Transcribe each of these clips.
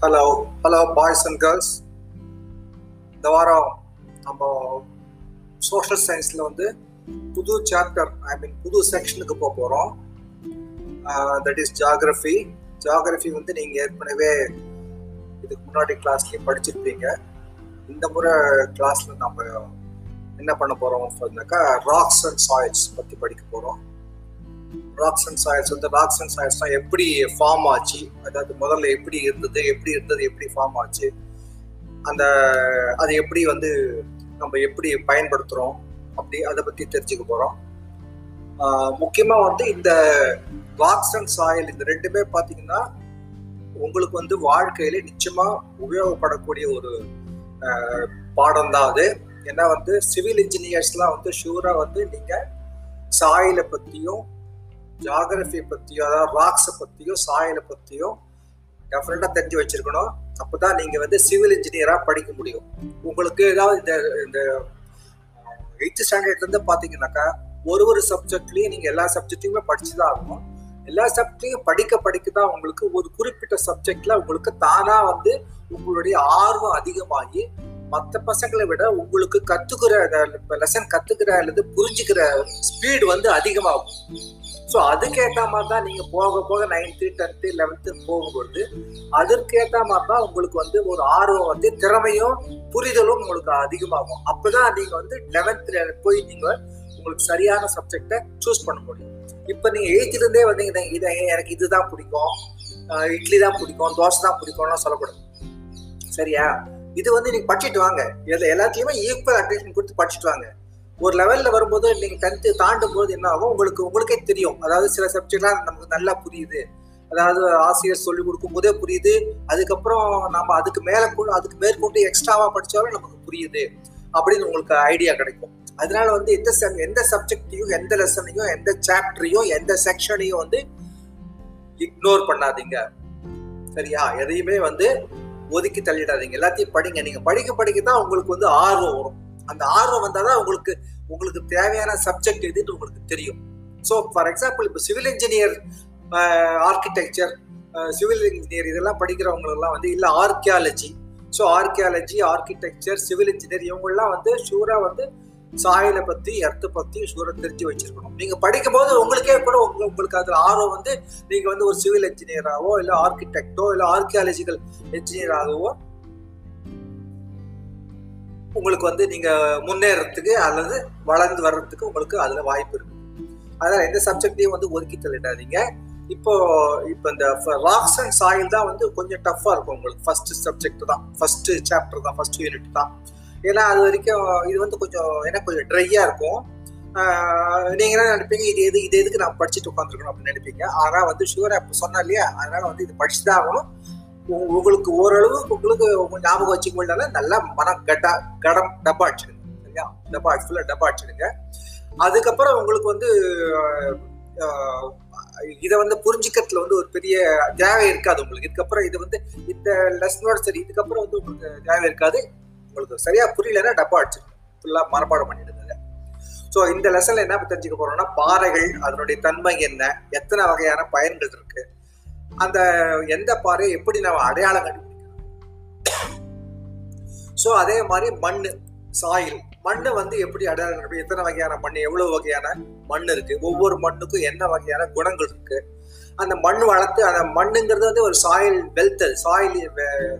Hello hello boys and girls இந்த வாரம் நம்ம சோஷியல் சயின்ஸில் வந்து புது சாப்டர் ஐ மீன் புது செக்ஷனுக்கு போக போகிறோம் தட் இஸ் ஜாகிரஃபி ஜாகிரஃபி வந்து நீங்கள் ஏற்கனவே இதுக்கு முன்னாடி கிளாஸ்லேயும் படிச்சிருப்பீங்க. இந்த முறை கிளாஸில் நம்ம என்ன பண்ண போகிறோம் ராக்ஸ் அண்ட் சாயில்ஸ் பற்றி படிக்க போகிறோம் ராக்ஸ் அண்ட் சாயல்ஸ் வந்து ராக்ஸ் அண்ட் சாயல்ஸ்லாம் எப்படி ஃபார்ம் ஆச்சு? அதாவது முதல்ல எப்படி இருந்தது எப்படி இருந்தது எப்படி ஃபார்ம் ஆச்சு? அந்த அது எப்படி வந்து நம்ம எப்படி பயன்படுத்துகிறோம் அப்படி அதை பற்றி தெரிஞ்சுக்க போகிறோம் முக்கியமாக வந்து இந்த ராக்ஸ் அண்ட் சாயில் இந்த ரெண்டுமே பார்த்தீங்கன்னா உங்களுக்கு வந்து வாழ்க்கையில நிச்சயமாக உபயோகப்படக்கூடிய ஒரு பாடம் தான் அது. ஏன்னா வந்து சிவில் இன்ஜினியர்ஸ்லாம் வந்து ஷூராக வந்து நீங்கள் சாயிலை பற்றியும் ஜாகிரபி பற்றியும் அதாவது ராக்ஸை பற்றியும் சாயலை பற்றியும் டெஃபினட்டாக தெரிஞ்சு வச்சிருக்கணும். அப்போ தான் நீங்கள் வந்து சிவில் இன்ஜினியராக படிக்க முடியும். உங்களுக்கு ஏதாவது இந்த இந்த எயித்து ஸ்டாண்டர்ட்லேருந்து பார்த்தீங்கன்னாக்கா ஒரு ஒரு சப்ஜெக்ட்லேயும் நீங்கள் எல்லா சப்ஜெக்ட்லையுமே படிச்சு தான் ஆகணும். எல்லா சப்ஜெக்ட்லையும் படிக்க படிக்க தான் உங்களுக்கு ஒரு குறிப்பிட்ட சப்ஜெக்ட்ல உங்களுக்கு தானாக வந்து உங்களுடைய ஆர்வம் அதிகமாகி மற்ற பசங்களை விட உங்களுக்கு கத்துக்கிற லெசன் கத்துக்கிற அல்லது புரிஞ்சுக்கிற ஸ்பீடு வந்து அதிகமாகும். ஸோ அதுக்கேற்ற மாதிரி தான் நீங்கள் போக போக நைன்த்து டென்த்து லெவன்த்து போகும்பொழுது அதற்கேற்ற மாதிரி தான் உங்களுக்கு வந்து ஒரு ஆர்வம் வந்து திறமையும் புரிதலும் உங்களுக்கு அதிகமாகும். அப்போதான் நீங்கள் வந்து லெவன்த்தில் போய் நீங்கள் உங்களுக்கு சரியான சப்ஜெக்டை சூஸ் பண்ண முடியும். இப்போ நீங்கள் எயித்துலேருந்தே வந்தீங்கன்னா இதை எனக்கு இதுதான் பிடிக்கும். இட்லி தான் பிடிக்கும் தோசை தான் பிடிக்கும்லாம் சொல்லப்படும் சரியா? இது வந்து நீங்க படிச்சுட்டு வாங்க. இதில் எல்லாத்துலேயுமே ஈக்குவல் அட்டென்ஷன் கொடுத்து படிச்சுட்டு வாங்க. ஒரு லெவலில் வரும்போது நீங்கள் டென்த்து தாண்டும் போது என்ன ஆகும்? உங்களுக்கு உங்களுக்கே தெரியும். அதாவது சில சப்ஜெக்ட்லாம் நமக்கு நல்லா புரியுது. அதாவது ஆசிரியர் சொல்லிக் கொடுக்கும் போதே புரியுது. அதுக்கப்புறம் நம்ம அதுக்கு மேலே அதுக்கு மேற்கொண்டு எக்ஸ்ட்ராவாக படிச்சாலும் நமக்கு புரியுது. அப்படின்னு உங்களுக்கு ஐடியா கிடைக்கும். அதனால வந்து எந்த எந்த சப்ஜெக்டையும் எந்த லெசனையும் எந்த சாப்டரையும் எந்த செக்ஷனையும் வந்து இக்னோர் பண்ணாதீங்க. சரியா? எதையுமே வந்து ஒதுக்கி தள்ளிடாதீங்க. எல்லாத்தையும் படிங்க. நீங்க படிக்க படிக்க தான் உங்களுக்கு வந்து ஆர்வம் வரும். அந்த ஆர்வம் வந்தால் தான் உங்களுக்கு உங்களுக்கு தேவையான சப்ஜெக்ட் எதுன்னு உங்களுக்கு தெரியும். ஸோ ஃபார் எக்ஸாம்பிள் இப்போ civil engineer architecture civil engineer இதெல்லாம் படிக்கிறவங்களெல்லாம் வந்து இல்லை archaeology so archaeology architecture civil engineer இவங்கெல்லாம் வந்து ஷூராக வந்து சாயலை பற்றி எர்த்தை பற்றி ஷூராக தெரிஞ்சு வச்சிருக்கணும். நீங்கள் படிக்கும் போது உங்களுக்கே கூட உங்களுக்கு அதில் ஆர்வம் வந்து நீங்கள் வந்து ஒரு சிவில் இன்ஜினியராகவோ இல்லை ஆர்கிடெக்டோ இல்லை ஆர்கியாலஜிக்கல் என்ஜினியராகவோ உங்களுக்கு வந்து நீங்க முன்னேறத்துக்கு அல்லது வளர்ந்து வர்றதுக்கு உங்களுக்கு அதுல வாய்ப்பு இருக்கு. அதனால எந்த சப்ஜெக்டையும் வந்து ஒதுக்கி தள்ளிடாதீங்க. இப்போ இப்போ இந்த ராக்ஸ் அண்ட் சாயில் தான் வந்து கொஞ்சம் டஃப்பாக இருக்கும் உங்களுக்கு. ஃபர்ஸ்ட் சப்ஜெக்ட் தான். ஃபர்ஸ்ட் சாப்டர் தான். ஃபர்ஸ்ட் யூனிட் தான். ஏன்னா அது வரைக்கும் இது வந்து கொஞ்சம் ஏன்னா கொஞ்சம் ட்ரையாக இருக்கும். நீங்கள் என்ன நினைப்பீங்க? இது எது இது எதுக்கு நான் படிச்சுட்டு உட்காந்துருக்கணும் அப்படின்னு நினைப்பீங்க? ஆனால் வந்து ஷுகர் அப்போ சொன்னா இல்லையா? அதனால வந்து இது படிச்சு தான் ஆகணும் உங்களுக்கு ஓரளவு உங்களுக்கு ஞாபகம் வச்சுக்கொண்டால நல்லா மனம் கட்டா கடம் டப்பா அடிச்சிடுங்க சரியா? டப்பா ஃபுல்லாக டப்பா அடிச்சிடுங்க. அதுக்கப்புறம் உங்களுக்கு வந்து இதை வந்து புரிஞ்சுக்கிறதுல வந்து ஒரு பெரிய தேவை இருக்காது உங்களுக்கு. இதுக்கப்புறம் இது வந்து இந்த லெசனோட சரி இதுக்கப்புறம் வந்து உங்களுக்கு தேவை இருக்காது. உங்களுக்கு சரியா புரியலன்னா டப்பா அடிச்சிருங்க ஃபுல்லாக மனப்பாடம் பண்ணிடுங்க. ஸோ இந்த லெசன்ல என்ன தெரிஞ்சுக்க போறோம்னா பாறைகள் அதனுடைய தன்மை என்ன எத்தனை வகையான பயன்கள் இருக்கு அந்த எந்த பாறையை எப்படி நம்ம அடையாளம் கண்டுபிடிக்கிறோம் ஸோ அதே மாதிரி மண் சாயில். மண்ணை வந்து எப்படி அடையாளம் கண்டுபிடி எத்தனை வகையான மண் எவ்வளவு வகையான மண் இருக்கு ஒவ்வொரு மண்ணுக்கும் என்ன வகையான குணங்கள் இருக்கு. அந்த மண் வளர்த்து அந்த மண்ணுங்கிறது வந்து ஒரு soil wealth soil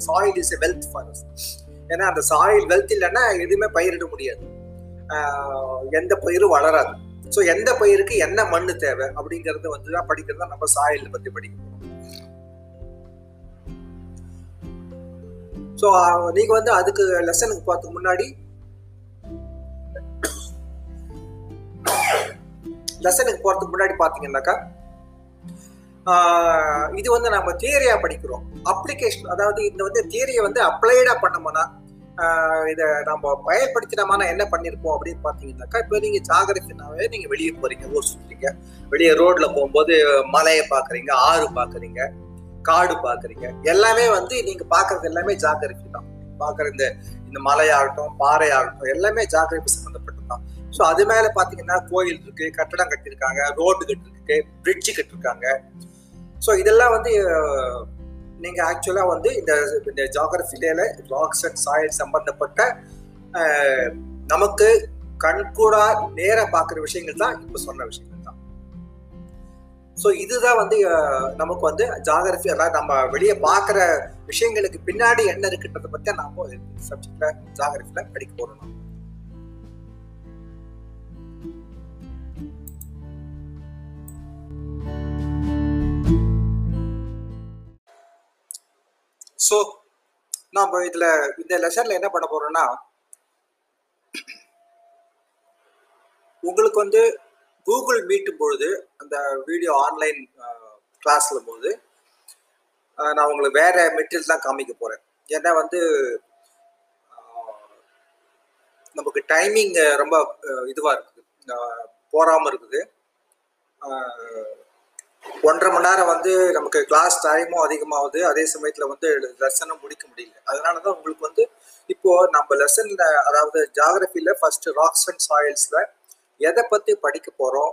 soil is wealth for ஏன்னா அந்த சாயில் வெல்த் இல்லைன்னா எதுவுமே பயிரிட முடியாது. எந்த பயிரும் வளராது. ஸோ எந்த பயிருக்கு என்ன மண் தேவை அப்படிங்கறத வந்து தான் படிக்கிறது தான் நம்ம சாயில் பத்தி படிக்கணும் ஸோ நீங்க வந்து அதுக்கு லெசனுக்கு பார்த்து முன்னாடி லெசனுக்கு போறதுக்கு முன்னாடி பாத்தீங்கன்னாக்கா இது வந்து நம்ம தியரியா படிக்கிறோம். அப்ளிகேஷன் அதாவது இந்த வந்து தியரியை வந்து அப்ளைடா பண்ணோம்னா இதை நம்ம பயன்படுத்தினமான என்ன பண்ணியிருப்போம் அப்படின்னு பார்த்தீங்கன்னாக்கா இப்போ நீங்கள் ஜாகிரபினாவே நீங்கள் வெளியே போகிறீங்க ஊர் சுற்றுறீங்க வெளியே ரோட்ல போகும்போது மலையை பார்க்குறீங்க ஆறு பார்க்குறீங்க காடு பார்க்குறீங்க எல்லாமே வந்து நீங்கள் பார்க்குறது எல்லாமே ஜாகிரபி தான். பார்க்குற இந்த இந்த மலையாகட்டும் பாறையாகட்டும் எல்லாமே ஜாகிரபி சம்மந்தப்பட்டது தான். ஸோ அது மேலே பார்த்தீங்கன்னா கோயில் இருக்கு கட்டடம் கட்டியிருக்காங்க ரோடு கட்டிருக்கு பிரிட்ஜு கட்டிருக்காங்க ஸோ இதெல்லாம் வந்து நீங்கள் ஆக்சுவலாக வந்து இந்த இந்த ஜாகிரஃபிலேயில் ராக்ஸ் அண்ட் சாயில் சம்பந்தப்பட்ட நமக்கு கண்கூடா நேர பார்க்குற விஷயங்கள் தான் இப்போ சொன்ன விஷயங்கள் தான். ஸோ இதுதான் வந்து நமக்கு வந்து ஜாகிரஃபி அதாவது நம்ம வெளியே பார்க்குற விஷயங்களுக்கு பின்னாடி என்ன இருக்குன்றதை பற்றி நாம சப்ஜெக்டில் ஜாகிரஃபியில் படிக்க போகணும் ஸோ நம்ம இதில் இந்த லெசனில் என்ன பண்ண போகிறோன்னா உங்களுக்கு வந்து கூகுள் மீட்டும் பொழுது அந்த வீடியோ ஆன்லைன் கிளாஸில் போது நான் உங்களுக்கு வேற மெட்டீரியல் தான் காமிக்க போகிறேன் ஏன்னா வந்து நமக்கு டைமிங் ரொம்ப இதுவாக இருக்குது. போகாமல் இருக்குது. ஒன்றரை மணி நேரம் வந்து நமக்கு கிளாஸ் டைமும் அதிகமாகுது. அதே சமயத்தில் வந்து லெசனும் முடிக்க முடியல. அதனால தான் உங்களுக்கு வந்து இப்போ நம்ம லெசன்ல அதாவது ஜாகிரபியில் ஃபர்ஸ்ட் ராக்ஸ் அண்ட் சாயில்ஸ்ல எதை பத்தி படிக்க போறோம்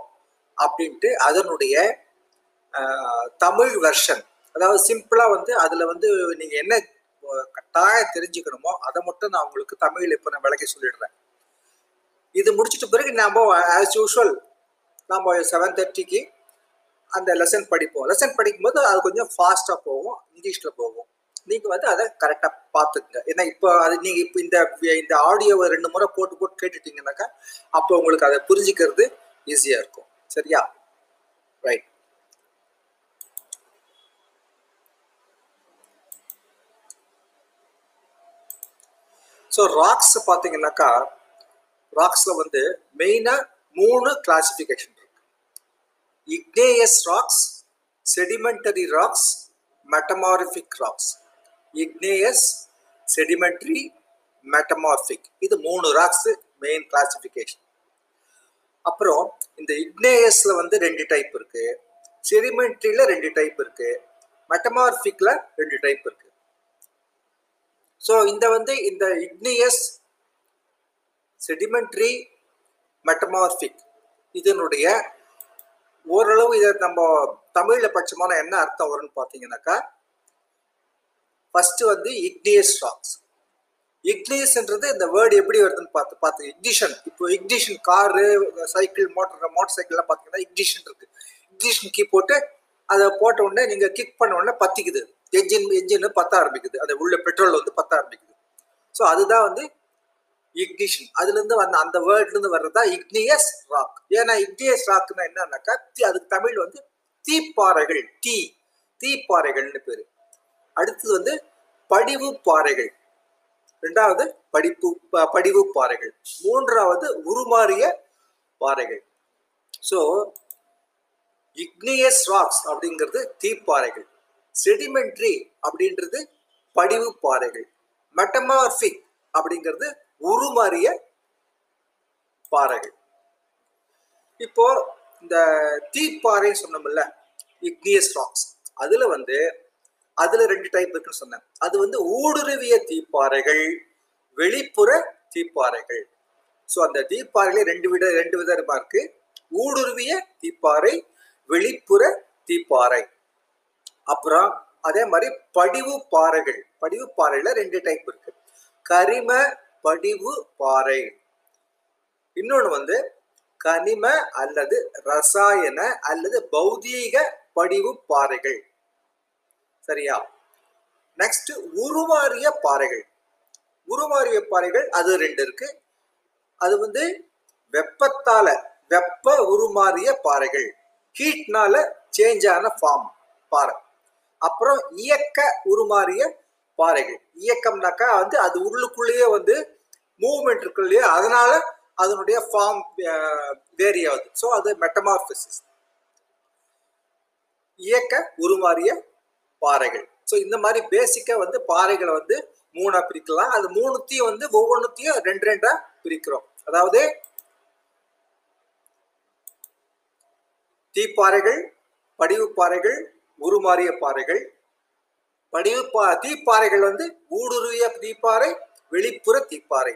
அப்படின்ட்டு அதனுடைய தமிழ் வெர்ஷன் அதாவது சிம்பிளா வந்து அதுல வந்து நீங்க என்ன கட்டாயம் தெரிஞ்சுக்கணுமோ அதை மட்டும் நான் உங்களுக்கு தமிழில் இப்போ நான் விளக்கி சொல்லிடுறேன். இது முடிச்சிட்ட பிறகு நாம ஆஸ் யூஷுவல் நம்ம செவன் தேர்ட்டிக்கு அந்த லெசன் படிப்போம். லெசன் படிக்கும்போது அது கொஞ்சம் ஃபாஸ்ட்டாக போகும். இங்கிலீஷில் போகும். நீங்கள் வந்து அதை கரெக்டாக பார்த்துக்குங்க. ஏன்னா இப்போ அது நீங்கள் இப்போ இந்த இந்த ஆடியோவை ரெண்டு முறை போட்டு போட்டு கேட்டுட்டீங்கன்னாக்கா அப்போ உங்களுக்கு அதை புரிஞ்சுக்கிறது ஈஸியாக இருக்கும். சரியா? ரைட் ஸோ ராக்ஸ் பார்த்தீங்கன்னாக்கா ராக்ஸில் வந்து மெயினாக மூணு classification igneous rocks, sedimentary rocks, metamorphic rocks. igneous, sedimentary, metamorphic. இது மூணு ராக்ஸ் மெயின் கிளாசிஃபிகேஷன் அப்புறம் இந்த இக்னேயஸ்ல வந்து ரெண்டு டைப் இருக்கு. செடிமெண்ட்ரியில ரெண்டு டைப் இருக்கு. மெட்டமார்பிக்ல ரெண்டு டைப் இருக்கு. ஸோ இந்த வந்து இந்த இக்னியஸ் செடிமெண்ட்ரி மெட்டமார்பிக் இதனுடைய ஓரளவு இதை நம்ம தமிழில் பட்சமான என்ன அர்த்தம் வரும்னு பார்த்தீங்கன்னாக்கா ஃபர்ஸ்ட் வந்து இக்னியஸ் ராக்ஸ் இக்னியஸ்ன்றது இந்த வேர்டு எப்படி வருதுன்னு பார்த்து பார்த்து இக்னிஷன் இப்போ ignition car cycle motor motor சைக்கிள்லாம் பார்த்தீங்கன்னா இக்னிஷன் இருக்கு. இக்னிஷன் கீ போட்டு அதை போட்ட உடனே நீங்கள் கிக் பண்ண உடனே பத்திக்குது. என்ஜின் என்ஜின் பத்த ஆரம்பிக்குது. அது உள்ள பெட்ரோல் வந்து பத்த ஆரம்பிக்குது. ஸோ அதுதான் வந்து இக்னிஷன் அதுல இருந்து வந்த அந்த வேர்ட்ல இருந்து வர்றதா இக்னியஸ் ராக் ஏன்னா இக்னியஸ் ராக்னா என்னன்னாக்கா அதுக்கு தமிழ் வந்து தீப்பாறைகள் தீ. தீப்பாறைகள்னு பேரு. அடுத்தது வந்து படிவு பாறைகள். ரெண்டாவது படிப்பு படிவு பாறைகள். மூன்றாவது உருமாறிய பாறைகள். ஸோ இக்னியஸ் ராக்ஸ் அப்படிங்கிறது தீப்பாறைகள். செடிமெண்ட்ரி அப்படின்றது படிவு பாறைகள். மெட்டமார்பிக் அப்படிங்கிறது உருமாறிய பாறைகள். இப்போ இந்த தீப்பாறை சொன்னோம்ல இக்னியஸ் ராக்ஸ் அதுல வந்து அதுல ரெண்டு டைப் இருக்குன்னு சொன்னேன். அது வந்து ஊடுருவிய தீப்பாறைகள் வெளிப்புற தீப்பாறைகள். ஸோ அந்த தீப்பாறையில ரெண்டு வித ரெண்டு விதமா இருக்கு. ஊடுருவிய தீப்பாறை வெளிப்புற தீப்பாறை. அப்புறம் அதே மாதிரி படிவு பாறைகள். படிவு பாறையில ரெண்டு டைப் இருக்கு. கரிம படிவு பாறை. இன்னொன்று வந்து கனிம அல்லது ரசாயன அல்லது பௌதீக படிவு பாறைகள். சரியா? நெக்ஸ்ட் உருமாறிய பாறைகள். உருமாறிய பாறைகள் அது ரெண்டு இருக்கு. அது வந்து வெப்பத்தால வெப்ப உருமாறிய பாறைகள். ஹீட்னால சேஞ்ச் ஆன ஃபார்ம் பாறை. அப்புறம் இயக்க உருமாறிய பாறைகள். இயக்கம்னாக்கா வந்து அது உள்ளுக்குள்ளேயே வந்து மூவ்மெண்ட் இருக்கு இல்லையா? அதனால அதனுடைய ஃபார்ம் வேரி ஆகுது. ஸோ அது மெட்டமார்பிசிஸ் இயக்க உருமாறிய பாறைகள். ஸோ இந்த மாதிரி பேசிக்காக வந்து பாறைகளை வந்து மூணா பிரிக்கலாம். அது மூணுத்தையும் வந்து ஒவ்வொன்றுத்தையும் ரெண்டு ரெண்டா பிரிக்கிறோம். அதாவது தீப்பாறைகள் படிவு பாறைகள் உருமாறிய பாறைகள். படிவு பா தீப்பாறைகள் வந்து ஊடுருவிய தீப்பாறை வெளிப்புற தீப்பாறை.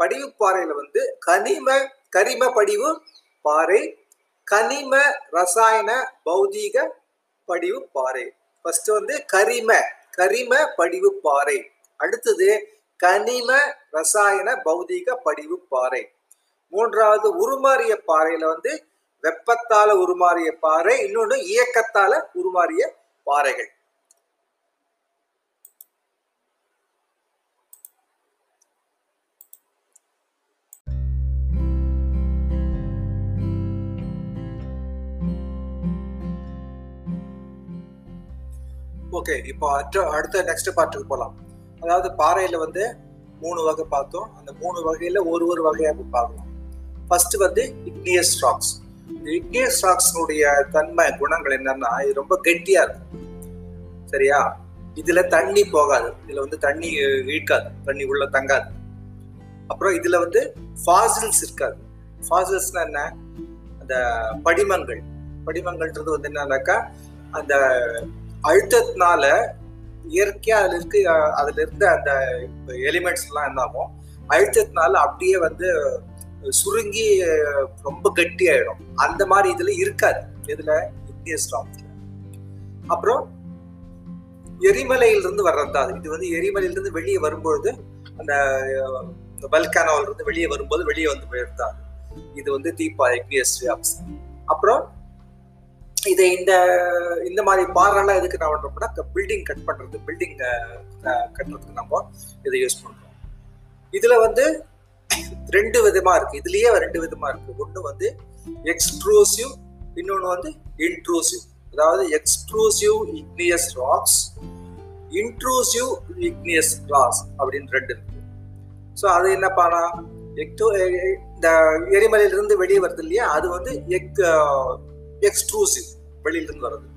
படிவு பாறையில வந்து கனிம கரிம படிவு பாறை கனிம ரசாயன பௌதீக படிவு பாறை. ஃபர்ஸ்ட் வந்து கரிம கரிம படிவு பாறை. அடுத்தது கனிம ரசாயன பௌதீக படிவு பாறை. மூன்றாவது உருமாறிய பாறையில வந்து வெப்பத்தால உருமாறிய பாறை இன்னொன்று இயக்கத்தால உருமாறிய பாறைகள். ஓகே இப்போ அடுத்த அடுத்த நெக்ஸ்ட் பார்ட்டுக்கு போகலாம் அதாவது பாறையில் வந்து மூணு வகை பார்த்தோம். அந்த மூணு வகையில் ஒரு ஒரு வகையாக இப்ப பார்க்கலாம். ஃபர்ஸ்ட் வந்து இக்னியஸ் ராக்ஸ் இந்த இக்னியஸ் ராக்ஸ்னுடைய தன்மை குணங்கள் என்னன்னா இது ரொம்ப கெட்டியாக இருக்கும். சரியா? இதுல தண்ணி போகாது. இதுல வந்து தண்ணி இழுக்காது. தண்ணி உள்ள தங்காது. அப்புறம் இதுல வந்து ஃபாசில்ஸ் இருக்காது. ஃபாசில்ஸ்னா என்ன? அந்த படிமங்கள். படிமங்கள்ன்றது வந்து என்னன்னாக்கா அந்த அழுத்தத்தினால இயற்கையா அதுல இருக்கு அதுல இருந்த அந்த எலிமெண்ட்ஸ் எல்லாம் என்னாகும்? அழுத்தத்தினால அப்படியே வந்து சுருங்கி ரொம்ப கட்டி ஆயிடும் அந்த மாதிரி இதுல இருக்காது. இதுல இந்திய ஸ்டாக்ல அப்புறம் எரிமலையிலிருந்து வர்றது தான். இது வந்து எரிமலையிலிருந்து வெளியே வரும்பொழுது அந்த பல்கானாவிலிருந்து இருந்து வெளியே வரும்போது வெளியே வந்து விழுந்தாது இது வந்து தீபா எக்னியஸ் அப்புறம் இதை இந்த இந்த மாதிரி பாரெல்லாம் எதுக்கு நான் பண்றோம்னா பில்டிங் கட் பண்றது பில்டிங் கட்டுறதுக்கு நம்ம இதை யூஸ் பண்றோம். இதுல வந்து ரெண்டு விதமா இருக்கு. இதுலயே ரெண்டு விதமா இருக்கு. ஒன்று வந்து எக்ஸ்ட்ரூசிவ் இன்னொன்னு வந்து இன்ட்ரூசிவ் அதாவது extrusive igneous rocks intrusive igneous rocks அப்படின்னு ரெண்டு இருக்கு. ஸோ அது என்ன பண்ணா எக்டோ இந்த எரிமலையிலிருந்து வெளியே வருது இல்லையா? அது வந்து எக் எக்ஸ்ட்ரூசிவ் வெளியிலிருந்து வர்றது.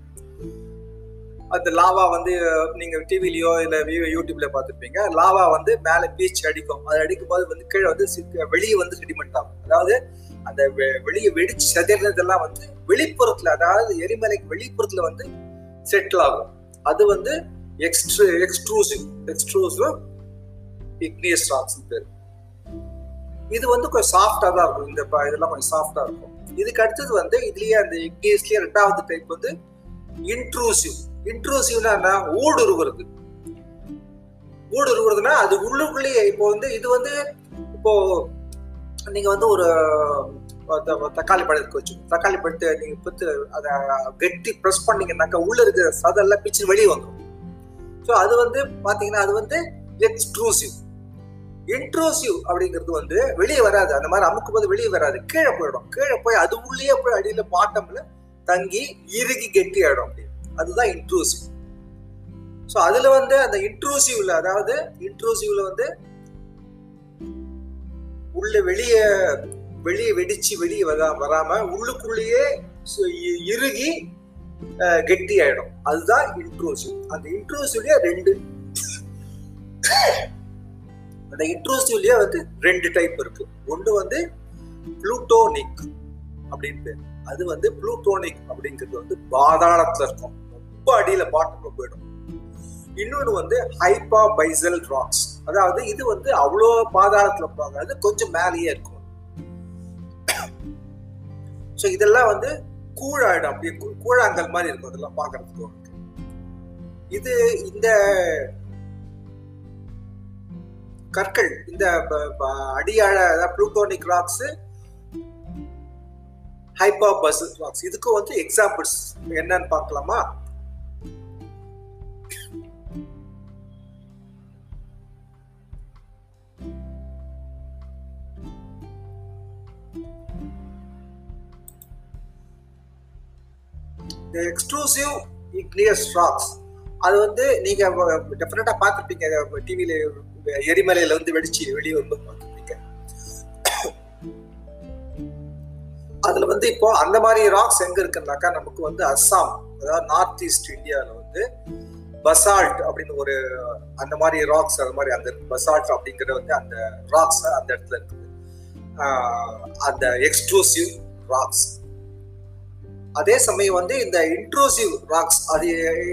அந்த லாவா வந்து நீங்க டிவிலயோ இல்ல யூடியூப்ல பார்த்துருப்பீங்க. லாவா வந்து மேல பீச் அடிக்கும். அது அடிக்கும் போது வந்து கீழே வந்து வெளியே வந்து செடிமெண்ட் ஆகும். அதாவது அந்த வெளியே வெடிச்சு செதறதெல்லாம் வந்து வெளிப்புறத்துல அதாவது எரிமலைக்கு வெளிப்புறத்துல வந்து செட்டில் ஆகும். அது வந்து எக்ஸ்ட்ரூ எக்ஸ்ட்ரூசிவ் எக்ஸ்ட்ரூசிவ் இக்னியஸ் ராக்ஸ் பேர். இது வந்து கொஞ்சம் சாஃப்டா தான் இருக்கும். இந்த இதெல்லாம் கொஞ்சம் சாஃப்டா இருக்கும். இதுக்கு அடுத்தது வந்து இதுலயே அந்த இங்கிலீஷ்லயே ரெண்டாவது டைப் வந்து இன்ட்ரூசிவ் இன்ட்ரூசிவ்னா என்ன? ஊடுருவுறது. ஊடுருவுறதுன்னா அது உள்ளுக்குள்ளேயே இப்போ வந்து இது வந்து இப்போ நீங்க வந்து ஒரு தக்காளி பழத்துக்கு வச்சு தக்காளி பழத்தை நீங்க பத்து அதை கெட்டி ப்ரெஸ் பண்ணீங்கன்னாக்கா உள்ள இருக்கிற சதெல்லாம் பிச்சு வெளியே வந்துடும் ஸோ அது வந்து பாத்தீங்கன்னா அது வந்து எக்ஸ்ட்ரூசிவ் இன்ட்ரோசிவ் அப்படிங்கிறது வந்து வெளியே வராது. அந்த மாதிரி அமுக்கும் போது வெளியே வராது. கீழே போயிடும். கீழே போய் அது உள்ளே போய் அடியில பாட்டம்ல தங்கி இறுகி கெட்டி ஆயிடும் அப்படின்னு அதுதான் இன்ட்ரூசிவ் ஸோ அதுல வந்து அந்த இன்ட்ரூசிவ்ல அதாவது இன்ட்ரூசிவ்ல வந்து உள்ள வெளியே வெளியே வெடிச்சு வெளியே வரா வராம உள்ளுக்குள்ளேயே இறுகி கெட்டி ஆயிடும். அதுதான் இன்ட்ரூசிவ் அந்த இன்ட்ரூசிவ்லயே ரெண்டு அந்த இன்ட்ரோசிவ்லயே வந்து ரெண்டு டைப் இருக்கு. ஒன்று வந்து புளூட்டோனிக் அப்படின்னு பேர். அது வந்து புளூட்டோனிக் அப்படிங்கிறது வந்து பாதாளத்துல இருக்கும். ரொம்ப அடியில பாட்டம்ல போயிடும். இன்னொன்று வந்து ஹைப்பா பைசல் ராக்ஸ் அதாவது இது வந்து அவ்வளோ பாதாளத்துல போகாது கொஞ்சம் மேலேயே இருக்கும். ஸோ இதெல்லாம் வந்து கூழாயிடும். அப்படியே கூழாங்கல் மாதிரி இருக்கும். அதெல்லாம் பார்க்கறதுக்கு இது இந்த கற்கள் இந்த அடியாழ plutonic rocks hypabyssal rocks இதுக்கும் வந்து எக்ஸாம்பிள்ஸ் என்னன்னு பார்க்கலாமா? எக்ஸ்க்ளூசிவ் இக்னியஸ் ராக்ஸ் அது வந்து நீங்க டெஃபினட்டா பார்த்துருப்பீங்க டிவியில எரிமலையில வந்து வெடிச்சு வெளியே வந்து பார்த்துருப்பீங்க அதுல வந்து இப்போ அந்த மாதிரி ராக்ஸ் எங்க இருக்குன்னாக்கா நமக்கு வந்து அஸ்ஸாம் அதாவது நார்த் ஈஸ்ட் இந்தியாவில் வந்து பசால்ட் அப்படின்னு ஒரு அந்த மாதிரி ராக்ஸ் அந்த மாதிரி அந்த பசால்ட் அப்படிங்கிற வந்து அந்த ராக்ஸ் அந்த இடத்துல இருக்குது. அந்த எக்ஸ்க்ளூசிவ் ராக்ஸ் அதே சமயம் வந்து இந்த இன்ட்ரூசிவ் ராக்ஸ் அது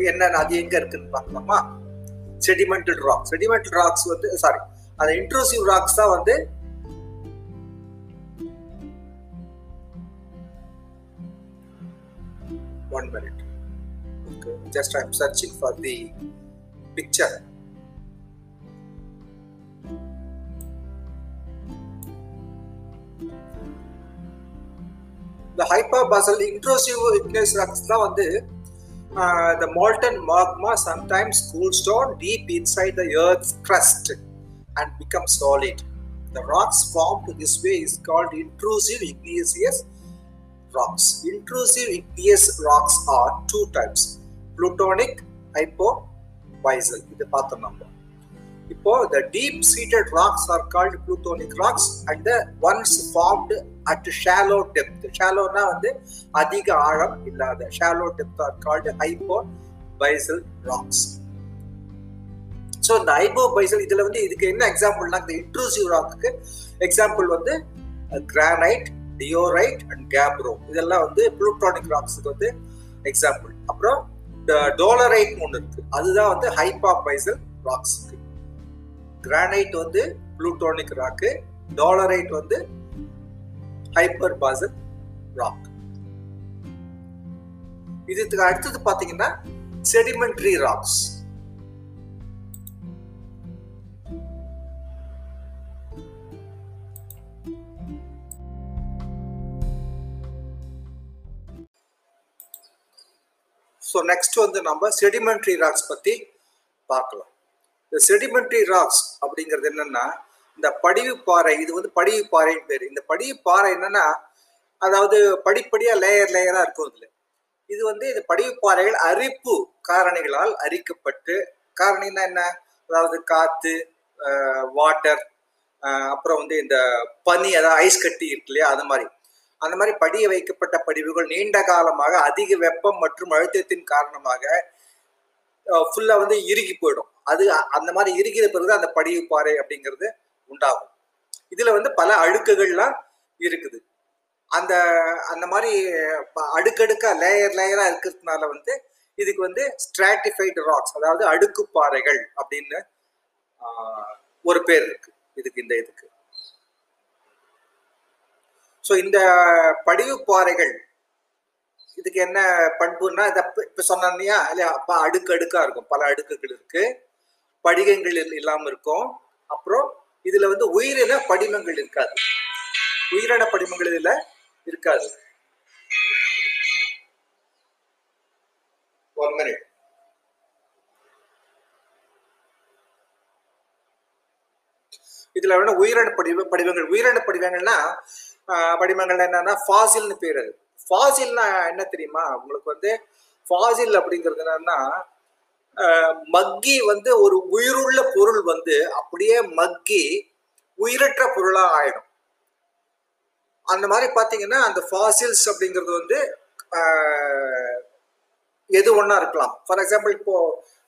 என்னன்னு அது எங்க இருக்குன்னு பார்க்கலாமா? செடிமெண்டல் ராக் செடிமெண்டல் ராக்ஸ் வந்து சாரி அந்த இன்ட்ரூசிவ் ராக்ஸ் தான் வந்து one minute just I am searching for the picture இந்த ஹைப்பர்பாசல் இன்ட்ரோசிவ் இக்னஸ் ராக்ஸ் தான் வந்து uh, the molten magma sometimes cools down deep inside the earth's crust and becomes solid. The rocks formed this way is called intrusive igneous rocks. Intrusive igneous rocks are two types plutonic, hypobasal. இது பார்த்தோம் நம்ம இப்போ the deep seated rocks are called plutonic rocks and the ones formed at shallow depth ஷாலோனா வந்து அதிக ஆழம் இல்லாத. Shallow depth are called hypabyssal rocks so இந்த hypabyssal இதுல வந்து இதுக்கு என்ன எக்ஸாம்பிள்னா இந்த இன்ட்ரூசிவ் ராக்கு எக்ஸாம்பிள் வந்து கிரானைட் டியோரைட் அண்ட் கேப்ரோ இதெல்லாம் வந்து புளூட்ரானிக் ராக்ஸுக்கு வந்து எக்ஸாம்பிள் அப்புறம் இந்த டோலரைட் ஒன்று இருக்கு. அதுதான் வந்து ஹைபாபைசல் ராக்ஸுக்கு கிரானைட் வந்து புளூட்டோனிக் ராக்கு டாலரைட் வந்து ஹைப்பர் பாசல் ராக் இதுக்கு அடுத்தது பாத்தீங்கன்னா செடிமெண்ட்ரி ராக்ஸ் ஸோ நெக்ஸ்ட் வந்து நம்ம செடிமெண்ட்ரி ராக்ஸ் பத்தி பார்க்கலாம். இந்த செடிமெண்ட்ரி ராக்ஸ் அப்படிங்கிறது என்னன்னா இந்த படிவு பாறை இது வந்து படிவு பாறைன்னு பேர். இந்த படிவு பாறை என்னன்னா அதாவது படிப்படியா லேயர் லேயரா இருக்கும் இதுல. இது வந்து இந்த படிவு பாறைகள் அரிப்பு காரணிகளால் அரிக்கப்பட்டு காரணின்னா என்ன? அதாவது காத்து வாட்டர் அப்புறம் வந்து இந்த பனி அதாவது ஐஸ் கட்டி இருக்கு இல்லையா அது மாதிரி. அந்த மாதிரி படிய வைக்கப்பட்ட படிவுகள் நீண்ட காலமாக அதிக வெப்பம் மற்றும் அழுத்தத்தின் காரணமாக ஃபுல்லா வந்து இறுகி போயிடும். அது அந்த மாதிரி இறுகிற பிறகு அந்த படிவு பாறை அப்படிங்கிறது உண்டாகும். இதுல வந்து பல அழுக்குகள்லாம் இருக்குது. அந்த அந்த மாதிரி அடுக்கடுக்கா லேயர் லேயரா இருக்கிறதுனால வந்து இதுக்கு வந்து ஸ்ட்ராட்டிஃபைடு ராக்ஸ் அதாவது அடுக்கு பாறைகள் அப்படின்னு ஒரு பேர் இருக்கு. இதுக்கு இந்த இதுக்கு. ஸோ இந்த படிவு பாறைகள் இதுக்கு என்ன பண்புன்னா இதை இப்போ சொன்னியா இல்லையா? அப்போ அடுக்கு அடுக்கா இருக்கும். பல அடுக்குகள் இருக்கு. படிகங்கள் இல்லாம இருக்கும். அப்புறம் இதுல வந்து உயிரின படிமங்கள் இருக்காது. உயிரின படிமங்கள் இதுல இருக்காது. ஒன் மினிட் இதுல வேணா உயிரணு படிவ படிவங்கள் உயிரணு படிவங்கள்னா படிமங்கள் என்னன்னா ஃபாசில்னு பேர் அது. ஃபாசில்னா என்ன தெரியுமா? உங்களுக்கு வந்து ஃபாசில் அப்படிங்கிறது என்னன்னா மக்கி வந்து ஒரு உயிருள்ள பொருள் வந்து அப்படியே மக்கி உயிரற்ற பொருளா ஆயிடும். அந்த மாதிரி பாத்தீங்கன்னா அந்த ஃபாசில்ஸ் அப்படிங்கிறது வந்து எது ஒன்றா இருக்கலாம். ஃபார் எக்ஸாம்பிள் இப்போ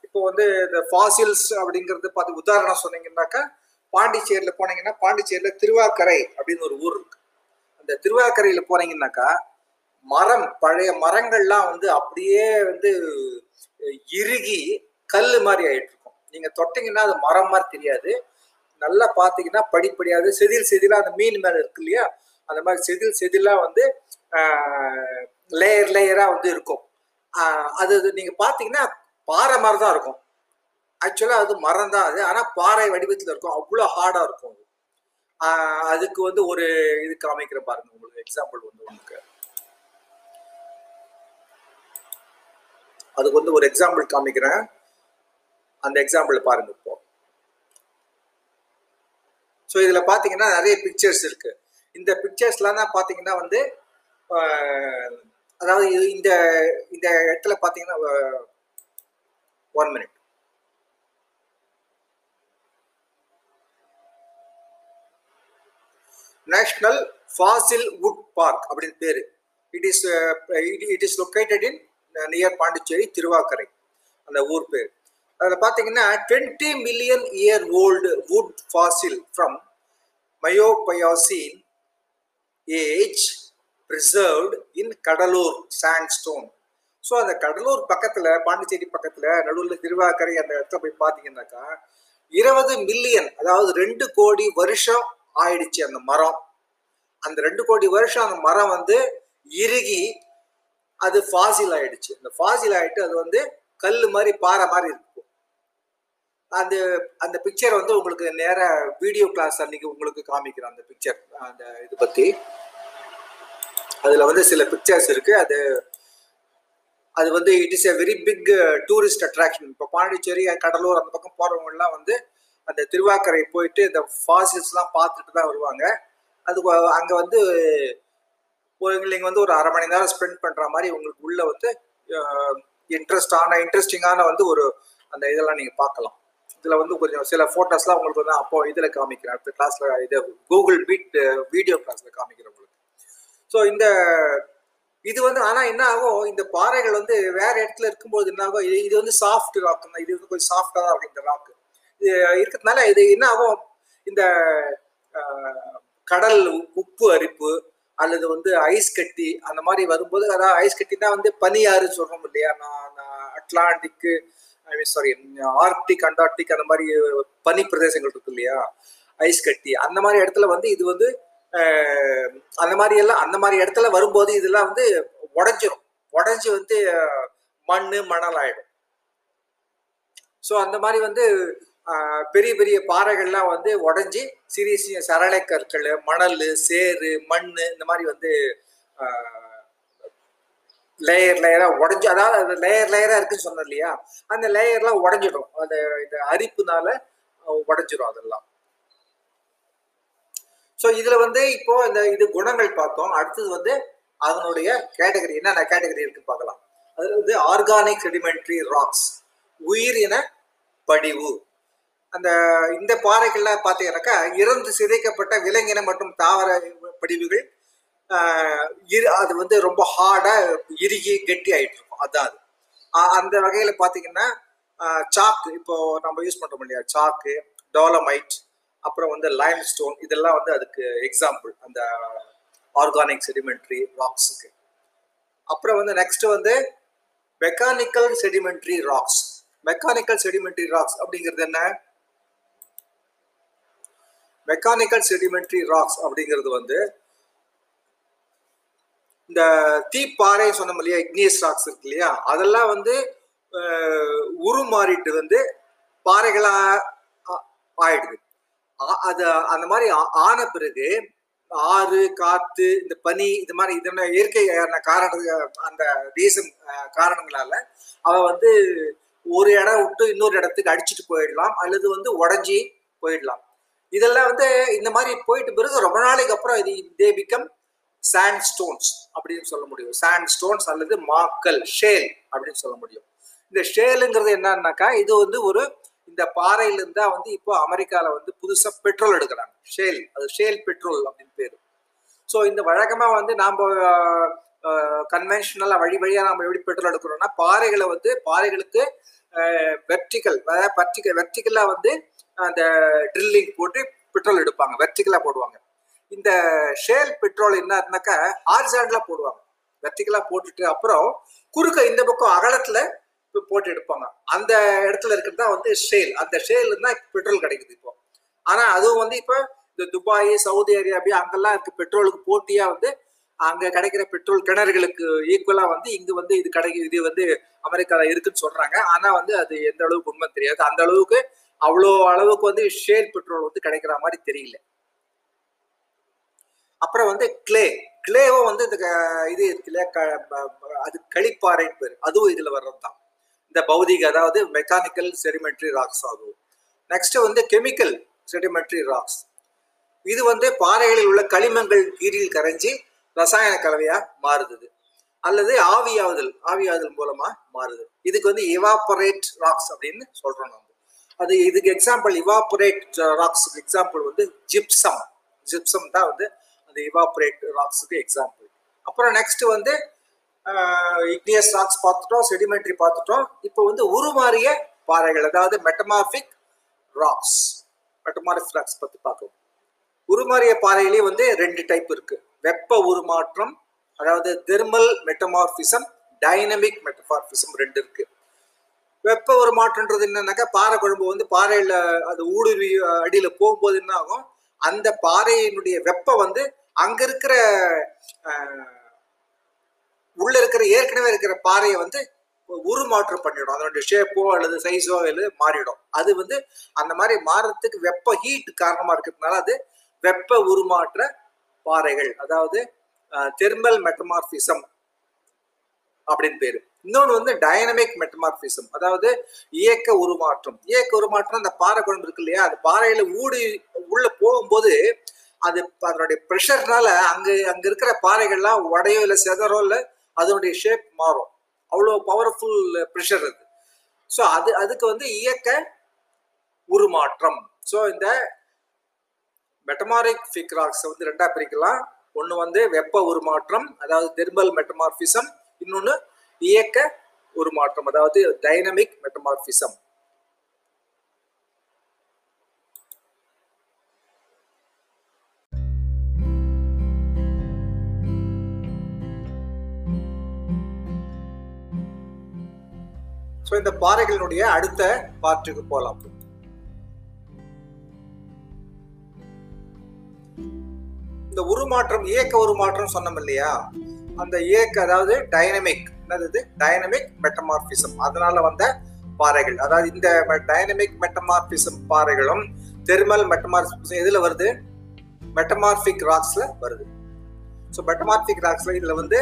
இப்போ வந்து இந்த ஃபாசில்ஸ் அப்படிங்கிறது பார்த்து உதாரணம் சொன்னீங்கன்னாக்கா பாண்டிச்சேரியில் போனீங்கன்னா பாண்டிச்சேரியில் திருவாக்கரை அப்படின்னு ஒரு ஊர் இருக்கு. அந்த திருவாக்கரையில் போனீங்கன்னாக்கா மரம் பழைய மரங்கள்லாம் வந்து அப்படியே வந்து இறுகி கல் மாதிரி ஆயிட்டு இருக்கும் நீங்க தொட்டிங்கன்னா அது மரம் மாதிரி தெரியாது. நல்லா பார்த்தீங்கன்னா படிப்படியாது செதில் செதிலா அந்த மீன் மேல இருக்கு இல்லையா? அந்த மாதிரி செதில் செதிலா வந்து லேயர் லேயரா வந்து இருக்கும். அது நீங்க பாத்தீங்கன்னா பாறை மாதிரி தான் இருக்கும். ஆக்சுவலா அது மரம் தான் அது. ஆனா பாறை வடிவத்துல இருக்கும். அவ்வளோ ஹார்டா இருக்கும் அதுக்கு வந்து ஒரு இது காமிக்கிற பாருங்க உங்களுக்கு எக்ஸாம்பிள் வந்து உங்களுக்கு. அதுக்கு வந்து ஒரு எக்ஸாம்பிள் காமிக்கிறேன். அந்த எக்ஸாம்பிள் பாருங்க இப்போ. ஸோ இதில் பார்த்தீங்கன்னா நிறைய பிக்சர்ஸ் இருக்கு. இந்த பிக்சர்ஸ்லாம் தான் பார்த்தீங்கன்னா வந்து அதாவது இந்த இந்த இடத்துல பார்த்தீங்கன்னா one minute national fossil wood park அப்படின்னு பேரு. It is it is located in near Pondicherry Tiruvakkarai. அந்த ஊர் பேர். அதில் பார்த்தீங்கன்னா twenty million year old wood fossil from Miocene age preserved in Cuddalore sandstone so அந்த கடலூர் பக்கத்தில் பாண்டிச்சேரி பக்கத்தில் நடுவில் திருவாக்கரை அந்த இடத்துல போய் பார்த்தீங்கன்னாக்கா இருபது மில்லியன் அதாவது ரெண்டு கோடி வருஷம் ஆயிடுச்சு அந்த மரம். அந்த ரெண்டு கோடி வருஷம் அந்த மரம் வந்து இறுகி அது ஃபாசில் ஆயிடுச்சு அந்த ஃபாசில் ஆயிட்டு அது வந்து கல் மாதிரி பாறை மாதிரி இருக்கும். அந்த அந்த பிக்சர் வந்து உங்களுக்கு நேர வீடியோ கிளாஸ் அன்னைக்கு உங்களுக்கு காமிக்கிறேன் அந்த பிக்சர் அந்த இது பத்தி. அதுல வந்து சில பிக்சர்ஸ் இருக்கு. அது அது வந்து it is a very big tourist attraction இப்போ பாண்டிச்சேரி கடலூர் அந்த பக்கம் போறவங்க எல்லாம் வந்து அந்த திருவாக்கரை போயிட்டு இந்த ஃபாசில்ஸ்லாம் பார்த்துட்டு தான் வருவாங்க. அது வ- அங்க வந்து ஒரு நீங்க வந்து ஒரு அரை மணி நேரம் ஸ்பெண்ட் பண்ற மாதிரி உங்களுக்கு உள்ள வந்து இன்ட்ரெஸ்டான இன்ட்ரெஸ்டிங்கான வந்து ஒரு அந்த இதெல்லாம் நீங்க பார்க்கலாம். இதுல வந்து கொஞ்சம் சில ஃபோட்டோஸ்லாம் உங்களுக்கு வந்து அப்போ இதுல காமிக்கிறேன். அடுத்த கிளாஸ்ல இது கூகுள் பீட் வீடியோ கிளாஸ்ல காமிக்கிறேன் உங்களுக்கு. ஸோ இந்த இது வந்து ஆனா என்ன ஆகும்? இந்த பாறைகள் வந்து வேற இடத்துல இருக்கும்போது என்ன ஆகும்? இது இது வந்து சாஃப்ட் ராக் தான். இது வந்து கொஞ்சம் சாஃப்டா தான் இருக்கும் இந்த ராக் இது இருக்கிறதுனால இது என்ன ஆகும்? இந்த கடல் உப்பு அரிப்பு அல்லது வந்து ஐஸ் கட்டி அந்த மாதிரி வரும்போது அதாவது ஐஸ் கட்டினா வந்து பனியாறுன்னு சொல்றோம் இல்லையா? நான் Atlantic I mean sorry Arctic Antarctic அந்த மாதிரி பனி பிரதேசங்கள் இருக்கு இல்லையா? ஐஸ் கட்டி அந்த மாதிரி இடத்துல வந்து இது வந்து அந்த மாதிரி எல்லாம் அந்த மாதிரி இடத்துல வரும்போது இதெல்லாம் வந்து உடஞ்சிரும். உடஞ்சி வந்து மண் மண்ணு மணல் ஆயிடும். ஸோ அந்த மாதிரி வந்து பெரிய பெரிய பாறைகள்லாம் வந்து உடஞ்சி சிறிய சிறிய சரளை கற்கள் மணல் சேறு மண் இந்த மாதிரி வந்து லேயர் லேயராக உடஞ்சி அதாவது அது லேயர் லேயராக இருக்குன்னு சொன்னேன் இல்லையா? அந்த லேயர்லாம் உடஞ்சிடும். அந்த இந்த அரிப்புனால உடஞ்சிடும் அதெல்லாம். ஸோ இதில் வந்து இப்போ இந்த இது குணங்கள் பார்த்தோம். அடுத்தது வந்து அதனுடைய கேட்டகரி என்னென்ன கேட்டகரி இருக்குன்னு பார்க்கலாம். அது வந்து ஆர்கானிக் ரெடிமெண்ட்ரி ராக்ஸ் உயிரின படிவு அந்த இந்த பாறைகளில் பார்த்தீங்கன்னாக்கா இறந்து சிதைக்கப்பட்ட விலங்கின மற்றும் தாவர படிவுகள் இரு- அது வந்து ரொம்ப ஹார்டா இறுகி கெட்டி ஆயிட்டு இருக்கும் அதான் அது. அந்த வகையில பாத்தீங்கன்னா சாக்கு இப்போ நம்ம யூஸ் பண்றோம் இல்லையா? சாக்கு டோலமைட் அப்புறம் வந்து லைம் ஸ்டோன் இதெல்லாம் வந்து அதுக்கு எக்ஸாம்பிள் அந்த ஆர்கானிக் செடிமெண்ட்ரி ராக்ஸுக்கு அப்புறம் வந்து நெக்ஸ்ட் வந்து mechanical sedimentary rocks mechanical sedimentary rocks அப்படிங்கிறது என்ன? மெக்கானிக்கல் செடிமெண்ட்ரி ராக்ஸ் அப்படிங்கிறது வந்து இந்த தீப்பாறை சொன்னோம் இல்லையா இக்னியஸ் ராக்ஸ் இருக்கு இல்லையா அதெல்லாம் வந்து உருமாறிட்டு வந்து பாறைகளா ஆயிடுது. ஆ- அது அந்த மாதிரி ஆ- ஆன பிறகு ஆறு காத்து இந்த பனி இந்த மாதிரி இதெல்லாம் இயற்கையான காரண அந்த ரீசன் காரணங்களால அவ வந்து ஒரு இடம் விட்டு இன்னொரு இடத்துக்கு அடிச்சுட்டு போயிடலாம் அல்லது வந்து உடஞ்சி போயிடலாம். இதெல்லாம் வந்து இந்த மாதிரி போயிட்டு பிறகு ரொம்ப நாளைக்கு அப்புறம் இது தே பிகம் சாண்ட் ஸ்டோன்ஸ் அப்படின்னு சொல்ல முடியும். சாண்ட் ஸ்டோன்ஸ் அல்லது மாக்கல் ஷேல் அப்படின்னு சொல்ல முடியும். இந்த ஷேலுங்கிறது என்னன்னாக்கா இது வந்து ஒரு இந்த பாறையில தான் வந்து இப்போ அமெரிக்கால வந்து புதுசா பெட்ரோல் எடுக்கிறாங்க. ஷேல் அது ஷேல் பெட்ரோல் அப்படின்னு பேரு. ஸோ இந்த வழக்கமா வந்து நாம கன்வென்ஷனலா வழி வழியா நம்ம எப்படி பெட்ரோல் எடுக்கிறோம்னா பாறைகளை வந்து பாறைகளுக்கு வெர்டிக்கல் அதாவது பர்டிகல் வெர்டிக்கலா வந்து அந்த ட்ரில்லிங் போட்டு பெட்ரோல் எடுப்பாங்க வெர்டிக்கலா போடுவாங்க. இந்த ஷேல் பெட்ரோல் என்னன்னாக்கா ஹாரிசாண்டலா போடுவாங்க. வெர்டிக்கலா போட்டுட்டு அப்புறம் குறுக்க இந்த பக்கம் அகலத்துல போட்டு எடுப்பாங்க. அந்த இடத்துல இருக்கிறது தான் வந்து ஷேல் அந்த ஷேல் தான் பெட்ரோல் கிடைக்குது இப்போ. ஆனா அதுவும் வந்து இப்போ இந்த துபாய் சவுதி அரேபியா அங்கெல்லாம் இருக்கு. பெட்ரோலுக்கு போட்டியா வந்து அங்க கிடைக்கிற பெட்ரோல் கிணறுகளுக்கு ஈக்குவலா வந்து இங்க வந்து இது கிடைக்கு இது வந்து அமெரிக்கால இருக்குன்னு சொல்றாங்க. ஆனா வந்து அது எந்த அளவுக்கு உண்மை தெரியாது. அந்த அளவுக்கு அவ்வளோ அளவுக்கு வந்து ஷேர் பெட்ரோல் வந்து கிடைக்கிற மாதிரி தெரியல. அப்புறம் வந்து கிளே கிளேவும் வந்து இந்த இது இருக்குல்ல க- அது களிப்பாறை பேர். அதுவும் இதுல வர்றது தான் இந்த பௌதிக அதாவது மெக்கானிக்கல் செடிமெண்ட்ரி ராக்ஸ் ஆகும். நெக்ஸ்ட் வந்து கெமிக்கல் செடிமெண்ட்ரி ராக்ஸ் இது வந்து பாறைகளில் உள்ள களிமங்கள் கீரில் கரைஞ்சி ரசாயன கலவையா மாறுது அல்லது ஆவியாவுதல் ஆவியாவுதல் மூலமா மாறுது. இதுக்கு வந்து இவாபரேட் ராக்ஸ் அப்படின்னு சொல்றோம் நம்ம. அது இதுக்கு எக்ஸாம்பிள் இவாபரேட் ராக்ஸுக்கு எக்ஸாம்பிள் வந்து ஜிப்சம் ஜிப்சம் தான் வந்து அந்த இவாபரேட் ராக்ஸுக்கு எக்ஸாம்பிள் அப்புறம் நெக்ஸ்ட் வந்து uh, இக்னியஸ் ராக்ஸ் பார்த்துட்டோம் செடிமெண்ட்ரி பார்த்துட்டோம். இப்போ வந்து உருமாறிய பாறைகள் அதாவது மெட்டமார்பிக் ராக்ஸ் மெட்டமார்பிக் ராக்ஸ் பத்தி பார்க்கணும். உருமாறிய பாறையிலேயே வந்து ரெண்டு டைப் இருக்கு. வெப்ப உருமாற்றம் அதாவது தெர்மல் மெட்டமார்பிசம் டைனமிக் மெட்டமார்பிசம் ரெண்டு இருக்கு. வெப்ப உருமாற்றம்ன்றது என்னன்னாக்கா பாறை குழம்பு வந்து பாறையில அது ஊடுருவி அடியில போகும்போது என்ன ஆகும் அந்த பாறையினுடைய வெப்பம் வந்து அங்க இருக்கிற உள்ள இருக்கிற ஏற்கனவே இருக்கிற பாறையை வந்து உருமாற்றம் பண்ணிடும். அதனுடைய ஷேப்போ அல்லது சைஸோ அல்லது மாறிடும். அது வந்து அந்த மாதிரி மாறுறதுக்கு வெப்ப ஹீட் காரணமா இருக்கிறதுனால அது வெப்ப உருமாற்ற பாறைகள். அதாவது தெர்மல் மெட்டமார்பிசம் அப்படின்னு பேரு. இன்னொன்று வந்து டைனமிக் மெட்டமார்பிசம் அதாவது இயக்க உருமாற்றம். இயக்க உருமாற்றம் அந்த பாறை குழம்பு இருக்கு இல்லையா? அது பாறையில ஊடி உள்ள போகும்போது அது அதனுடைய ப்ரெஷர்னால அங்கே அங்க இருக்கிற பாறைகள்லாம் உடையோ இல்லை செதறோ இல்லை அதனுடைய ஷேப் மாறும். அவ்வளோ பவர்ஃபுல் ப்ரெஷர் அது. ஸோ அது அதுக்கு வந்து இயக்க உருமாற்றம். ஸோ இந்த மெட்டமாரிக் ஃபிக்ராக்ஸ் வந்து ரெண்டா பிரிக்கலாம். ஒன்று வந்து வெப்ப உருமாற்றம் அதாவது தெர்மல் மெட்டமார்பிசம் இன்னொன்று இயக்க உருமாற்றம் அதாவது டைனமிக் மெட்டமார்பிசம் ஸோ இந்த பாறைகளினுடைய அடுத்த பாட்டுக்கு போகலாம் இந்த உருமாற்றம் இயக்க உருமாற்றம் சொன்னோம் இல்லையா? அந்த இயக்க அதாவது டைனமிக் என்னது? டைனமிக் மெட்டமார்பிசம் அதனால வந்த பாறைகள். அதாவது இந்த டைனமிக் மெட்டமார்பிசம் பாறைகளும் தெர்மல் மெட்டமார்பிசம் எதுல வருது? மெட்டமார்பிக் ராக்ஸ்ல வருது. ஸோ மெட்டமார்பிக் ராக்ஸ்ல இதுல வந்து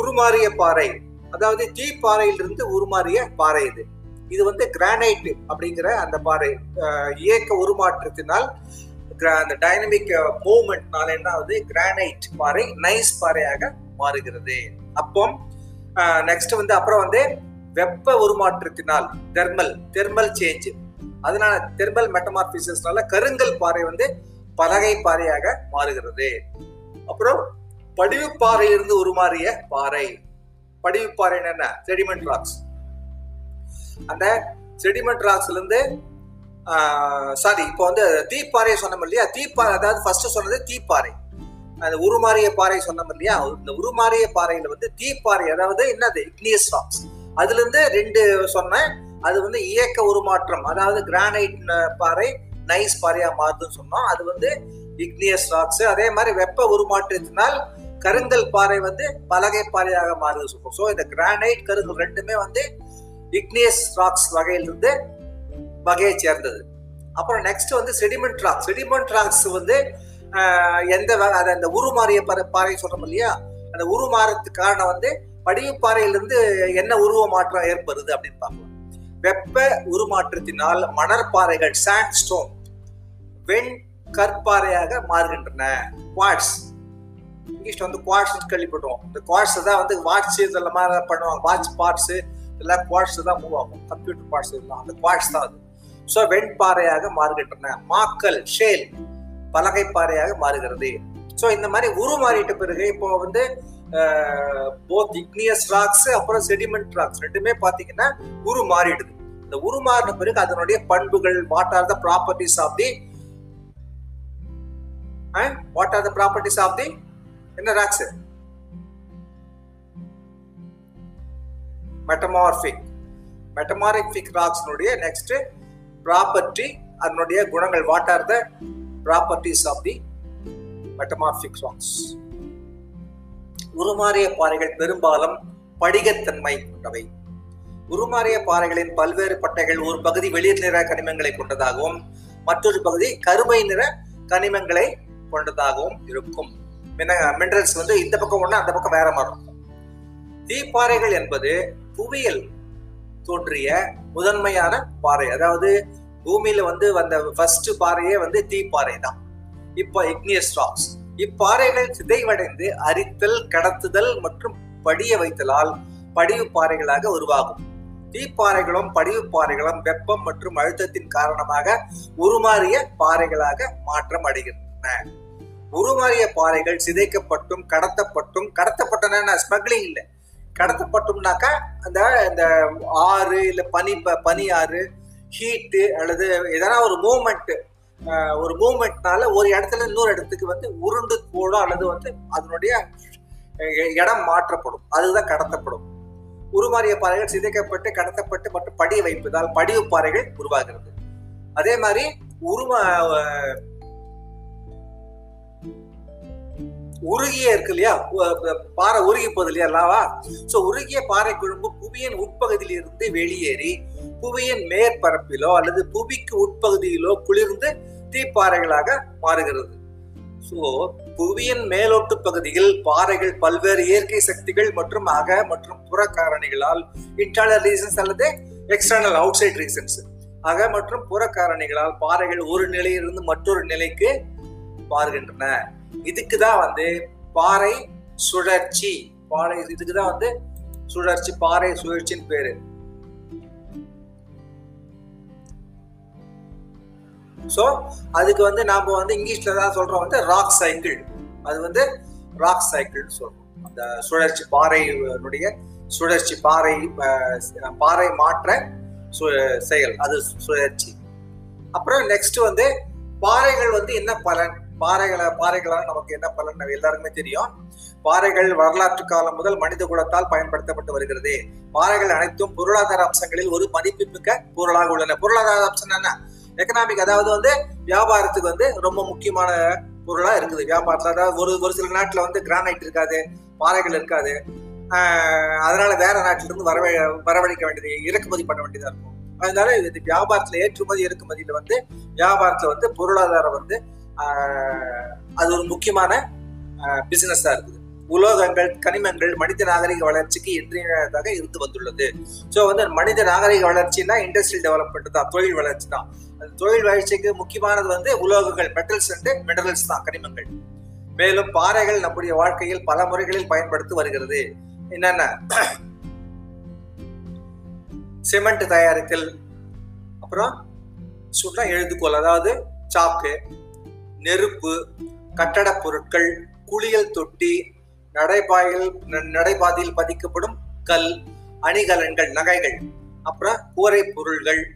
உருமாறிய பாறை. அதாவது தீப்பாறையிலிருந்து உருமாறிய பாறை இது. இது வந்து கிரானைட் அப்படிங்கிற அந்த பாறை இயக்க உருமாற்றத்தினால் அந்த டைனமிக் மூவ்மெண்ட்னால uh, என்ன ஆகுது? கிரானைட் பாறை நைஸ் பாறையாக மாறுகிறது. அப்போ uh, நெக்ஸ்ட் வந்து அப்புறம் வந்து வெப்ப உருமாற்றத்தினால் தெர்மல் தெர்மல் சேஞ்ச் அதனால தெர்மல் மெட்டமார்பிசஸ்னால கருங்கல் பாறை வந்து பலகை பாறையாக மாறுகிறது. அப்புறம் படிவு பாறையிலிருந்து உருமாறிய பாறை. படிவு பாறை என்ன? செடிமெண்ட் ராக்ஸ் அந்த செடிமெண்ட் ராக்ஸ்ல இருந்து சாரி இப்போ வந்து தீப்பாறை சொன்னோம் இல்லையா? தீப்பாறை அதாவது ஃபர்ஸ்ட் சொன்னது தீப்பாறை. அந்த உருமாறிய பாறை சொன்னோம் இல்லையா? இந்த உருமாறிய பாறையில வந்து தீப்பாறை அதாவது என்னது? இக்னியஸ் ராக்ஸ் அதுல இருந்து ரெண்டு சொன்னேன். அது வந்து இயக்க உருமாற்றம் அதாவது கிரானைட் பாறை நைஸ் பாறையா மாறுதுன்னு சொன்னோம். அது வந்து இக்னியஸ் ராக்ஸ் அதே மாதிரி வெப்ப உருமாற்றத்தினால் கருங்கல் பாறை வந்து பலகை பாறையாக மாறுது சொல்லுவோம் ஸோ இந்த கிரானைட் கருங்கல் ரெண்டுமே வந்து இக்னியஸ் ராக்ஸ் வகையிலிருந்து வகையை சேர்ந்தது. அப்புறம் நெக்ஸ்ட் வந்து செடிமெண்ட் ராக்ஸ் செடிமெண்ட் ராக்ஸ் வந்து எந்த அதை அந்த உருமாறிய பாறை சொல்றோம் இல்லையா? அந்த உருமாறத்துக்கு காரணம் வந்து படிவுப்பாறையிலிருந்து என்ன உருவ மாற்றம் ஏற்படுது அப்படின்னு பார்க்கலாம் வெப்ப உருமாற்றத்தினால் மணற்பாறைகள் சாண்ட் ஸ்டோன் வெண் கற்பாறையாக மாறுகின்றன. குவாட்ஸ் இங்கிலீஷ்ல வந்து குவாட்ஸ் கேள்விப்பட்டோம். இந்த குவாட்ஸ் தான் வந்து வாட்ச் இதெல்லாம் மாதிரி பண்ணுவாங்க. வாட்ச் பார்ட்ஸ் எல்லாம் குவாட்ஸ் தான் மூவ் ஆகும். கம்ப்யூட்டர் பார்ட்ஸ் எல்லாம். அந்த குவாட்ஸ் தான் அது. ஸோ வெண்பாறையாக மாறுகின்றன. மாக்கல் ஷேல் பலகை பாறையாக மாறுகிறது. ஸோ இந்த மாதிரி உருமாறிட்ட பிறகு இப்போ வந்து போத் இக்னியஸ் ராக்ஸ் அப்புறம் செடிமெண்ட் ராக்ஸ் ரெண்டுமே பார்த்தீங்கன்னா உரு மாறிடுது இந்த உருமாறின பிறகு அதனுடைய பண்புகள் what are the properties of the what are the properties of the என்ன ராக்ஸ் மெட்டமார்பிக் மெட்டமாரிபிக் ராக்ஸ்னுடைய நெக்ஸ்ட் ப்ராப்பர்ட்டி அதனுடைய குணங்கள் what are the properties of the metamorphic rocks உருமாறிய பாறைகள் பெரும்பாலும் படிகத்தன்மை கொண்டவை. உருமாறிய பாறைகளின் பல்வேறு பட்டைகள் ஒரு பகுதி வெளிர் நிற கனிமங்களை கொண்டதாகவும் மற்றொரு பகுதி கருமை நிற கனிமங்களை கொண்டதாகவும் இருக்கும். மினரல்ஸ் வந்து இந்த பக்கம் ஒண்ணு அந்த பக்கம் வேற மாதிரி இருக்கும். தீப்பாறைகள் என்பது புவியியல் தோன்றிய முதன்மையான பாறை. அதாவது பூமியில வந்து வந்த ஃபர்ஸ்ட் பாறையே வந்து தீப்பாறை தான். இப்போ இக்னியஸ் ராக்ஸ் இப்பாறைகள் சிதைவடைந்து அரித்தல் கடத்துதல் மற்றும் படிய வைத்தலால் படிவு பாறைகளாக உருவாகும். தீப்பாறைகளும் படிவு பாறைகளும் வெப்பம் மற்றும் அழுத்தத்தின் காரணமாக உருமாறிய பாறைகளாக மாற்றம் அடைகின்றன. உருமாறிய பாறைகள் சிதைக்கப்பட்டும் கடத்தப்பட்டும் கடத்தப்பட்டன ஸ்மக்லிங் இல்லை. கடத்தப்பட்டோம்னாக்கா அந்த இந்த ஆறு இல்லை பனி பனி ஆறு ஹீட்டு அல்லது எதனா ஒரு மூமெண்ட்டு ஒரு மூமெண்ட்னால ஒரு இடத்துல இன்னொரு இடத்துக்கு வந்து உருண்டு போடும் அல்லது வந்து அதனுடைய இடம் மாற்றப்படும். அதுதான் கடத்தப்படும். உருமாறிய பாறைகள் சிதைக்கப்பட்டு கடத்தப்பட்டு மற்றும் படிய வைப்பதால் படிவு பாறைகள் உருவாகிறது. அதே மாதிரி உருமா உருகிய இருக்கு இல்லையா? பாறை உருகி போகுது இல்லையா? லாவா? ஸோ உருகிய பாறை குழும்பு புவியின் உட்பகுதியில் இருந்து வெளியேறி புவியின் மேற்பரப்பிலோ அல்லது புவிக்கு உட்பகுதியிலோ குளிர்ந்து தீப்பாறைகளாக மாறுகிறது. ஸோ புவியின் மேலோட்டு பகுதியில் பாறைகள் பல்வேறு இயற்கை சக்திகள் மற்றும் அக மற்றும் புற காரணிகளால் இன்டர்னல் ரீசன்ஸ் அல்லது எக்ஸ்டர்னல் அவுட் சைட் ரீசன்ஸ் அக மற்றும் புற காரணிகளால் பாறைகள் ஒரு நிலையிலிருந்து மற்றொரு நிலைக்கு மாறுகின்றன. இதுக்கு தான் வந்து பாறை சுழற்சி. பாறை இதுக்கு தான் வந்து சுழற்சி பாறை சுழற்சின்னு பேரு. ஸோ அதுக்கு வந்து நாம வந்து இங்கிலீஷ்ல தான் சொல்றோம் வந்து ராக் சைக்கிள் அது வந்து ராக் சைக்கிள் சொல்றோம். அந்த சுழற்சி பாறையினுடைய சுழற்சி பாறை பாறை மாற்ற சு- செயல் அது சுழற்சி. அப்புறம் நெக்ஸ்ட் வந்து பாறைகள் வந்து என்ன பலன்? பாறைகளை பாறைகளால் நமக்கு என்ன பலன்? எல்லாருக்குமே தெரியும். பாறைகள் வரலாற்று காலம் முதல் மனித குலத்தால் பயன்படுத்தப்பட்டு வருகிறது. பாறைகள் அனைத்தும் பொருளாதார அம்சங்களில் ஒரு மதிப்புமிக்க பொருளாக உள்ளன. பொருளாதார அம்சம் என்ன? எக்கனாமிக் அதாவது வந்து வியாபாரத்துக்கு வந்து ரொம்ப முக்கியமான பொருளா இருக்குது. வியாபாரத்துல அதாவது ஒரு ஒரு சில நாட்டுல வந்து கிரானைட் இருக்காது பாறைகள் இருக்காது. அதனால வேற நாட்டில இருந்து வரவ வரவழைக்க வேண்டியது இறக்குமதி பண்ண வேண்டியதா இருக்கும். அதனால இது வியாபாரத்துல ஏற்றுமதி இறக்குமதியில வந்து வியாபாரத்துல வந்து பொருளாதாரம் வந்து அது ஒரு முக்கியமான பிசினஸா இருக்குது. உலோகங்கள் கனிமங்கள் மனித நாகரிக வளர்ச்சிக்கு இன்றியதாக இருந்து வந்துள்ளது. ஸோ வந்து மனித நாகரிக வளர்ச்சின்னா இண்டஸ்ட்ரியல் டெவலப்மெண்ட் தான் தொழில் வளர்ச்சி தான். அந்த தொழில் வளர்ச்சிக்கு முக்கியமானது வந்து உலோகங்கள் மெட்டல்ஸ் அண்ட் மினரல்ஸ் தான் கனிமங்கள். மேலும் பாறைகள் நம்முடைய வாழ்க்கையில் பல முறைகளில் பயன்படுத்தி வருகிறது. என்னென்ன? சிமெண்ட் தயாரித்தல் அப்புறம் சுட்டா எழுதுகோல் அதாவது சாக்கு நெருப்பு கட்டடப் பொருட்கள் குளியல் தொட்டி நடைபாயில் நடைபாதையில் பதிக்கப்படும் கல் அணிகலன்கள் நகைகள். அப்புறம் கூரை பொருள்கள்.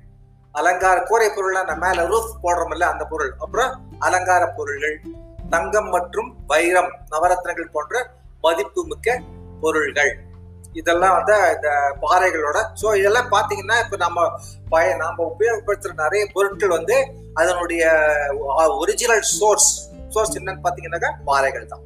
அலங்கார கூரை பொருள்னா நம்ம மேல ரூஃப் போடுறோம்ல அந்த பொருள். அப்புறம் அலங்கார பொருள்கள். தங்கம் மற்றும் வைரம் நவரத்னங்கள் போன்ற மதிப்புமிக்க பொருள்கள். இதெல்லாம் வந்து இந்த பாறைகளோட. ஸோ இதெல்லாம் பார்த்தீங்கன்னா இப்போ நம்ம பய நாம் உபயோகப்படுத்துகிற நிறைய பொருட்கள் வந்து அதனுடைய ஒரிஜினல் சோர்ஸ் சோர்ஸ் என்னன்னு பார்த்தீங்கன்னாக்கா பாறைகள் தான்.